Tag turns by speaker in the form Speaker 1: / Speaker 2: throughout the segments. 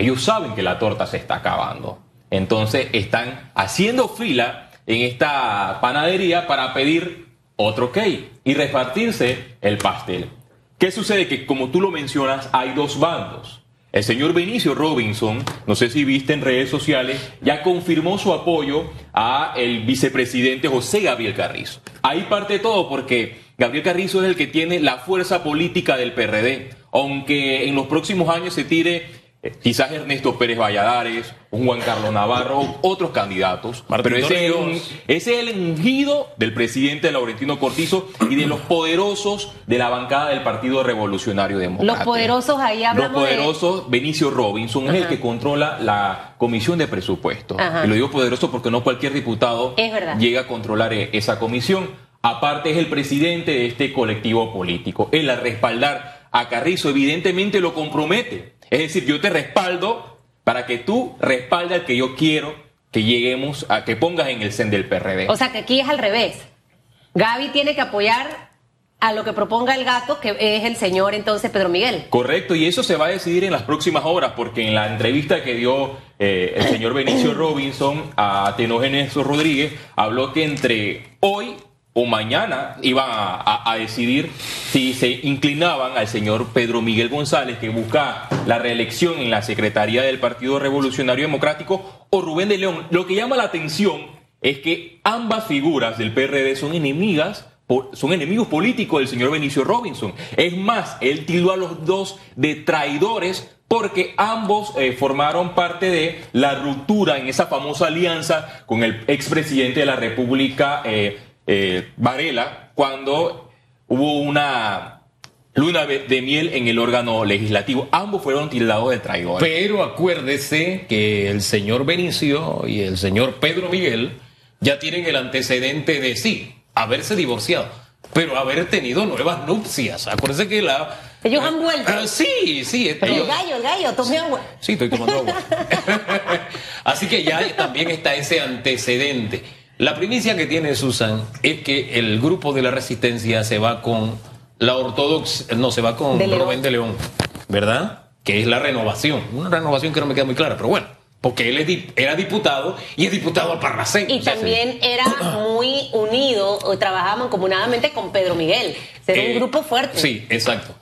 Speaker 1: ellos saben que la torta se está acabando. Entonces están haciendo fila en esta panadería para pedir otro cake y repartirse el pastel. ¿Qué sucede? Que como tú lo mencionas, hay dos bandos. El señor Benicio Robinson, no sé si viste en redes sociales, ya confirmó su apoyo a el vicepresidente José Gabriel Carrizo. Ahí parte todo porque Gabriel Carrizo es el que tiene la fuerza política del PRD, aunque en los próximos años se tire eh, quizás Ernesto Pérez Valladares, un Juan Carlos Navarro, otros candidatos. pero ese es, ese es, el ungido del presidente Laurentino Cortizo y de los poderosos de la bancada del Partido Revolucionario Democrático.
Speaker 2: Los poderosos ahí hablamos
Speaker 1: Los poderosos, Benicio Robinson es el que controla la comisión de presupuesto. Y lo digo poderoso porque no cualquier diputado llega a controlar e-, esa comisión. Aparte es el presidente de este colectivo político. Él al respaldar a Carrizo evidentemente lo compromete es decir, yo te respaldo para que tú respaldes al que yo quiero que lleguemos a que pongas en el CEN del PRD.
Speaker 2: O sea que aquí es al revés. Gaby tiene que apoyar a lo que proponga el gato, que es el señor entonces Pedro Miguel.
Speaker 1: Correcto, y eso se va a decidir en las próximas horas, porque en la entrevista que dio eh, el señor Benicio Robinson a Tenógenes Rodríguez, habló que entre hoy o mañana iban a, decidir si se inclinaban al señor Pedro Miguel González, que busca la reelección en la Secretaría del Partido Revolucionario Democrático, o Rubén de León. Lo que llama la atención es que ambas figuras del PRD son enemigas son enemigos políticos del señor Benicio Robinson. Es más, él tildó a los dos de traidores porque ambos eh, formaron parte de la ruptura en esa famosa alianza con el expresidente de la República, eh, eh, Varela cuando hubo una luna de miel en el órgano legislativo. Ambos fueron tildados de traidores.
Speaker 3: Pero acuérdese que el señor Benicio y el señor Pedro Miguel ya tienen el antecedente de sí, haberse divorciado, pero haber tenido nuevas nupcias. Acuérdese que la...
Speaker 2: Ellos han vuelto.
Speaker 3: Ah, sí, sí.
Speaker 2: El gallo, el gallo, tomé agua.
Speaker 3: Sí, estoy tomando agua. Así que ya también está ese antecedente. La primicia que tiene Susan es que el grupo de la resistencia se va con la ortodoxa, no, se va con Rubén de León, ¿verdad? Que es la renovación. Una renovación que no me queda muy clara, pero bueno. Porque él era diputado y es diputado al Parnasén.
Speaker 2: Y también era muy unido, o trabajaban comunadamente con Pedro Miguel. Era un eh, grupo fuerte.
Speaker 3: Sí, exacto.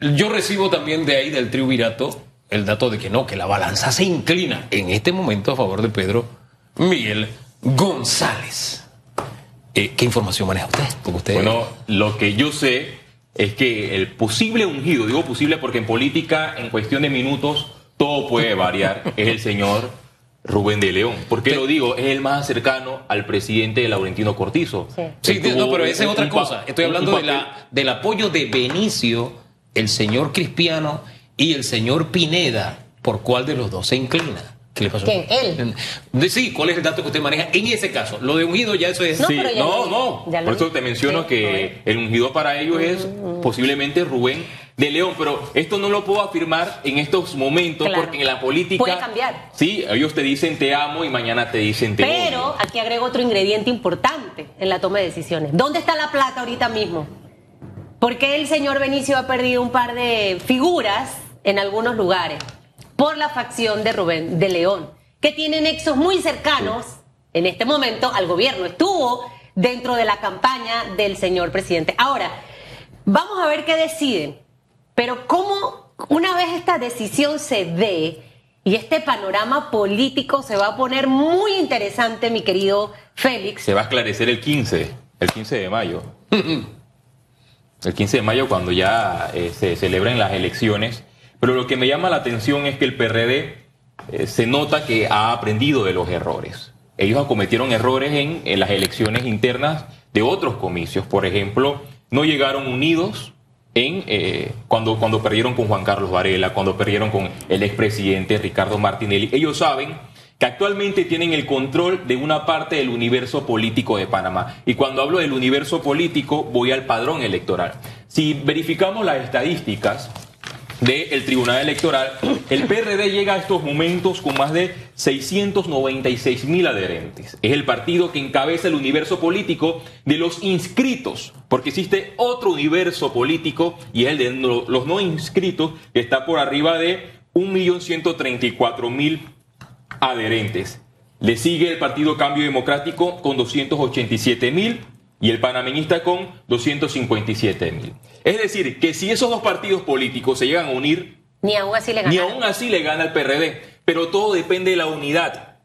Speaker 3: Yo recibo también de ahí del triunvirato el dato de que no, que la balanza se inclina en este momento a favor de Pedro Miguel González. Eh, ¿Qué información maneja usted?
Speaker 1: usted? Bueno, lo que yo sé es que el posible ungido, digo posible porque en política, en cuestión de minutos, todo puede variar, es el señor Rubén de León. ¿Por qué lo digo? Es el más cercano al presidente Laurentino Cortizo.
Speaker 3: Sí, no, pero esa es otra cosa. Estoy hablando de la, del apoyo de Benicio, el señor Cristiano y el señor Pineda. ¿Por cuál de los dos se inclina?
Speaker 2: ¿Qué le pasó? ¿Quién? ¿Él?
Speaker 3: Sí, ¿cuál es el dato que usted maneja en ese caso? Lo de ungido ya eso es...
Speaker 1: No, no, no. Por eso te menciono que el ungido para ellos es posiblemente Rubén de León, pero esto no lo puedo afirmar en estos momentos porque en la política...
Speaker 2: Puede cambiar.
Speaker 1: Sí, ellos te dicen te amo y mañana te dicen te
Speaker 2: Pero aquí agrego otro ingrediente importante en la toma de decisiones. ¿Dónde está la plata ahorita mismo? Porque el señor Benicio ha perdido un par de figuras en algunos lugares por la facción de Rubén de León, que tiene nexos muy cercanos en este momento al gobierno. Estuvo dentro de la campaña del señor presidente. Ahora, vamos a ver qué deciden. Pero cómo una vez esta decisión se dé y este panorama político se va a poner muy interesante, mi querido Félix.
Speaker 1: Se va a esclarecer el 15, el 15 de mayo. el 15 de mayo cuando ya eh, se celebran las elecciones pero lo que me llama la atención es que el PRD eh, se nota que ha aprendido de los errores. Ellos cometieron errores en, las elecciones internas de otros comicios. Por ejemplo, no llegaron unidos en eh, cuando, cuando perdieron con Juan Carlos Varela, cuando perdieron con el expresidente Ricardo Martinelli. Ellos saben que actualmente tienen el control de una parte del universo político de Panamá. Y cuando hablo del universo político, voy al padrón electoral. Si verificamos las estadísticas, del Tribunal Electoral, el PRD llega a estos momentos con más de 696 mil adherentes. Es el partido que encabeza el universo político de los inscritos, porque existe otro universo político y es el de los no inscritos, que está por arriba de 1.134.000 adherentes. Le sigue el Partido Cambio Democrático con 287.000 y el panameñista con 257.000. Es decir, que si esos dos partidos políticos se llegan a unir,
Speaker 2: ni aún así le gana.
Speaker 1: Ni aún así le gana el PRD, pero todo depende de la unidad.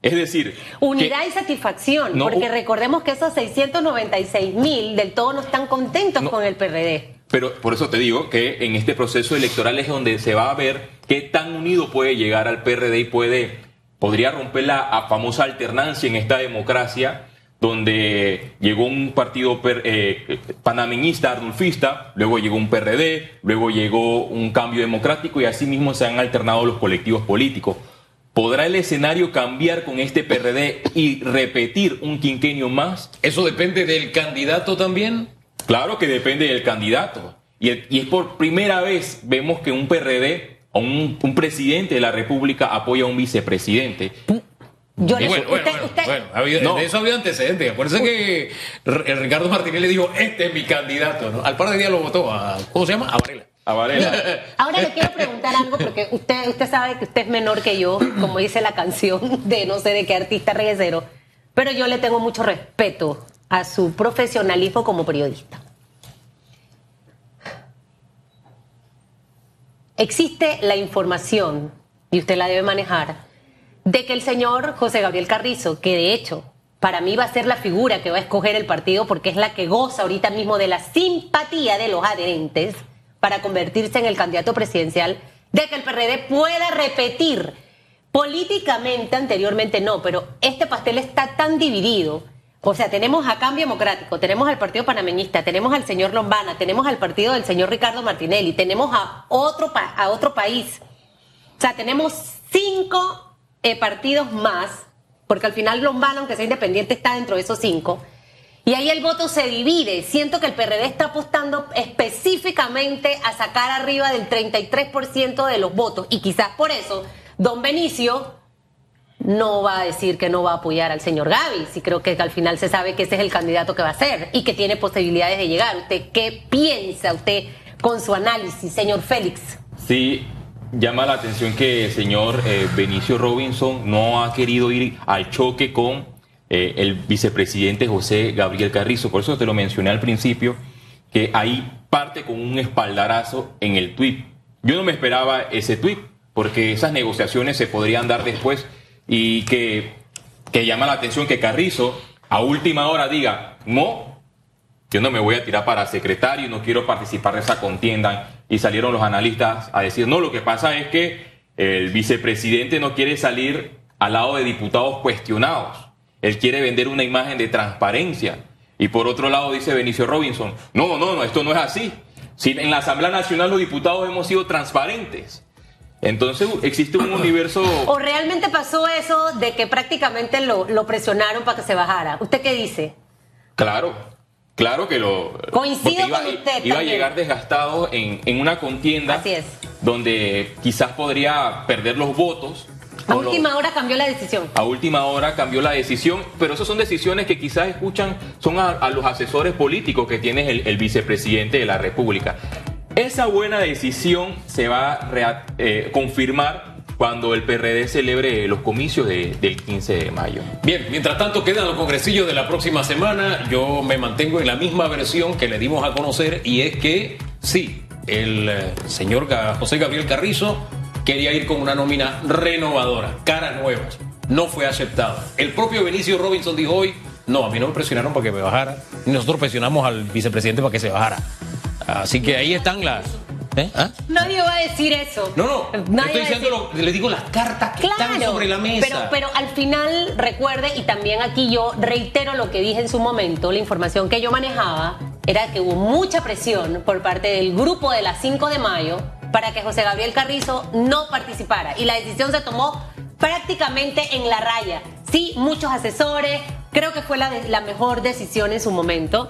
Speaker 1: Es decir,
Speaker 2: unidad y satisfacción, porque recordemos que esos 696 mil del todo no están contentos con el PRD.
Speaker 1: Pero por eso te digo que en este proceso electoral es donde se va a ver qué tan unido puede llegar al PRD y puede, podría romper la famosa alternancia en esta democracia donde llegó un partido eh, panameñista, arnulfista, luego llegó un PRD, luego llegó un cambio democrático y así mismo se han alternado los colectivos políticos. ¿Podrá el escenario cambiar con este PRD y repetir un quinquenio más?
Speaker 3: ¿Eso depende del candidato también?
Speaker 1: Claro que depende del candidato. Y, es por primera vez vemos que un PRD o un, un presidente de la República apoya a un vicepresidente.
Speaker 3: Yo bueno, bueno, bueno, de eso ha habido antecedentes. Por eso que el Ricardo Martínez le dijo, este es mi candidato. ¿no? Al par de días lo votó a, ¿cómo se llama? A Varela.
Speaker 1: A Varela.
Speaker 2: Ahora le quiero preguntar algo porque usted, usted sabe que usted es menor que yo, como dice la canción de no sé de qué artista reguecero, pero yo le tengo mucho respeto a su profesionalismo como periodista. Existe la información, y usted la debe manejar, de que el señor José Gabriel Carrizo, que de hecho para mí va a ser la figura que va a escoger el partido porque es la que goza ahorita mismo de la simpatía de los adherentes para convertirse en el candidato presidencial, de que el PRD pueda repetir políticamente, anteriormente no, pero este pastel está tan dividido. O sea, tenemos a Cambio Democrático, tenemos al Partido Panameñista, tenemos al señor Lombana, tenemos al partido del señor Ricardo Martinelli, tenemos a otro, a otro país. O sea, tenemos cinco eh, partidos más, porque al final Lombana, aunque sea independiente, está dentro de esos cinco. Y ahí el voto se divide. Siento que el PRD está apostando específicamente a sacar arriba del 33% de los votos. Y quizás por eso, don Benicio no va a decir que no va a apoyar al señor Gaby. Si creo que al final se sabe que ese es el candidato que va a ser y que tiene posibilidades de llegar. ¿Usted qué piensa usted con su análisis, señor Félix?
Speaker 1: Sí, llama la atención que el señor eh, Benicio Robinson no ha querido ir al choque con eh, el vicepresidente José Gabriel Carrizo. Por eso te lo mencioné al principio, que ahí parte con un espaldarazo en el tuit. Yo no me esperaba ese tuit, porque esas negociaciones se podrían dar después y que, que llama la atención que Carrizo a última hora diga, no, yo no me voy a tirar para secretario, no quiero participar de esa contienda y salieron los analistas a decir, no, lo que pasa es que el vicepresidente no quiere salir al lado de diputados cuestionados. Él quiere vender una imagen de transparencia. Y por otro lado dice Benicio Robinson, no, no, no, esto no es así. Si en la Asamblea Nacional los diputados hemos sido transparentes. Entonces existe un universo...
Speaker 2: ¿O realmente pasó eso de que prácticamente lo, lo presionaron para que se bajara? ¿Usted qué dice?
Speaker 1: Claro, Claro que lo.
Speaker 2: Coincido
Speaker 1: iba,
Speaker 2: con usted.
Speaker 1: Iba a llegar desgastado en, en, una contienda.
Speaker 2: Así es.
Speaker 1: Donde quizás podría perder los votos.
Speaker 2: A última hora cambió la decisión.
Speaker 1: A última hora cambió la decisión, pero esas son decisiones que quizás escuchan, son a, los asesores políticos que tiene el, vicepresidente de la República. Esa buena decisión se va a eh, confirmar cuando el PRD celebre los comicios del 15 de mayo.
Speaker 3: Bien, mientras tanto quedan los congresillos de la próxima semana. Yo me mantengo en la misma versión que le dimos a conocer y es que sí, el eh, señor José Gabriel Carrizo quería ir con una nómina renovadora, caras nuevas. No fue aceptado. El propio Benicio Robinson dijo hoy, no, a mí no me presionaron para que me bajara. Nosotros presionamos al vicepresidente para que se bajara. Así que ahí están las,
Speaker 2: ¿Eh? ¿Ah? Nadie va a decir eso.
Speaker 3: No, no. estoy diciendo, le digo las cartas que están sobre la mesa.
Speaker 2: Pero, pero al final, recuerde, y también aquí yo reitero lo que dije en su momento, la información que yo manejaba era que hubo mucha presión por parte del grupo de las 5 de mayo para que José Gabriel Carrizo no participara. Y la decisión se tomó prácticamente en la raya. Sí, muchos asesores, creo que fue la, la mejor decisión en su momento.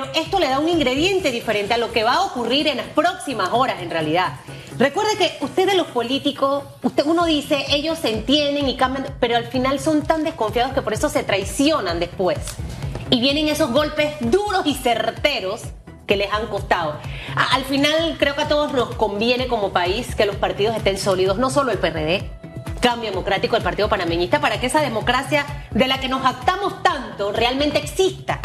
Speaker 2: Pero esto le da un ingrediente diferente a lo que va a ocurrir en las próximas horas en realidad. Recuerde que ustedes los políticos, usted, uno dice, ellos se entienden y cambian, pero al final son tan desconfiados que por eso se traicionan después. Y vienen esos golpes duros y certeros que les han costado. Al final creo que a todos nos conviene como país que los partidos estén sólidos, no solo el PRD, Cambio Democrático, el Partido Panameñista, para que esa democracia de la que nos jactamos tanto realmente exista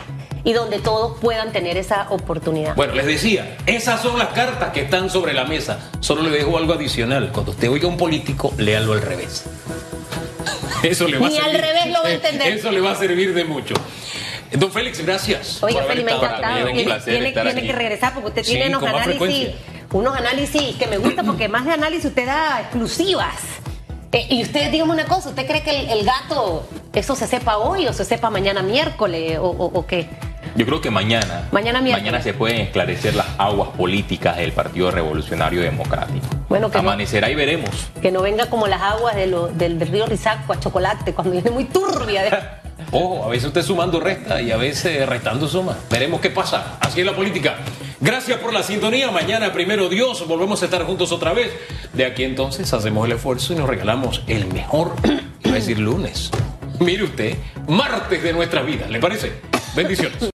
Speaker 2: y donde todos puedan tener esa oportunidad.
Speaker 3: Bueno, les decía, esas son las cartas que están sobre la mesa. Solo le dejo algo adicional. Cuando usted oiga a un político, léalo al revés. Eso le va
Speaker 2: Ni
Speaker 3: a
Speaker 2: al
Speaker 3: servir.
Speaker 2: revés lo va a entender.
Speaker 3: Eso le va a servir de mucho. Don Félix, gracias. Haber
Speaker 2: Feli, me ha encantado. Tiene, que regresar porque usted
Speaker 3: Sí,
Speaker 2: tiene unos análisis, unos análisis que me gusta porque más de análisis usted da exclusivas. Eh, y usted, dígame una cosa, ¿usted cree que el, el gato, eso se sepa hoy o se sepa mañana miércoles o, o- o qué?
Speaker 1: Yo creo que mañana,
Speaker 2: Mañana
Speaker 1: se pueden esclarecer las aguas políticas del Partido Revolucionario Democrático.
Speaker 2: Bueno, que no-
Speaker 1: Amanecerá y veremos.
Speaker 2: Que no venga como las aguas de lo- del, río Rizaco a chocolate, cuando viene muy turbia. de-
Speaker 3: Ojo, a veces usted sumando resta y a veces restando suma. Veremos qué pasa. Así es la política. Gracias por la sintonía. Mañana, primero Dios, volvemos a estar juntos otra vez. De aquí entonces hacemos el esfuerzo y nos regalamos el mejor, iba a decir lunes. Mire usted, martes de nuestra vida. ¿Le parece? Bendiciones.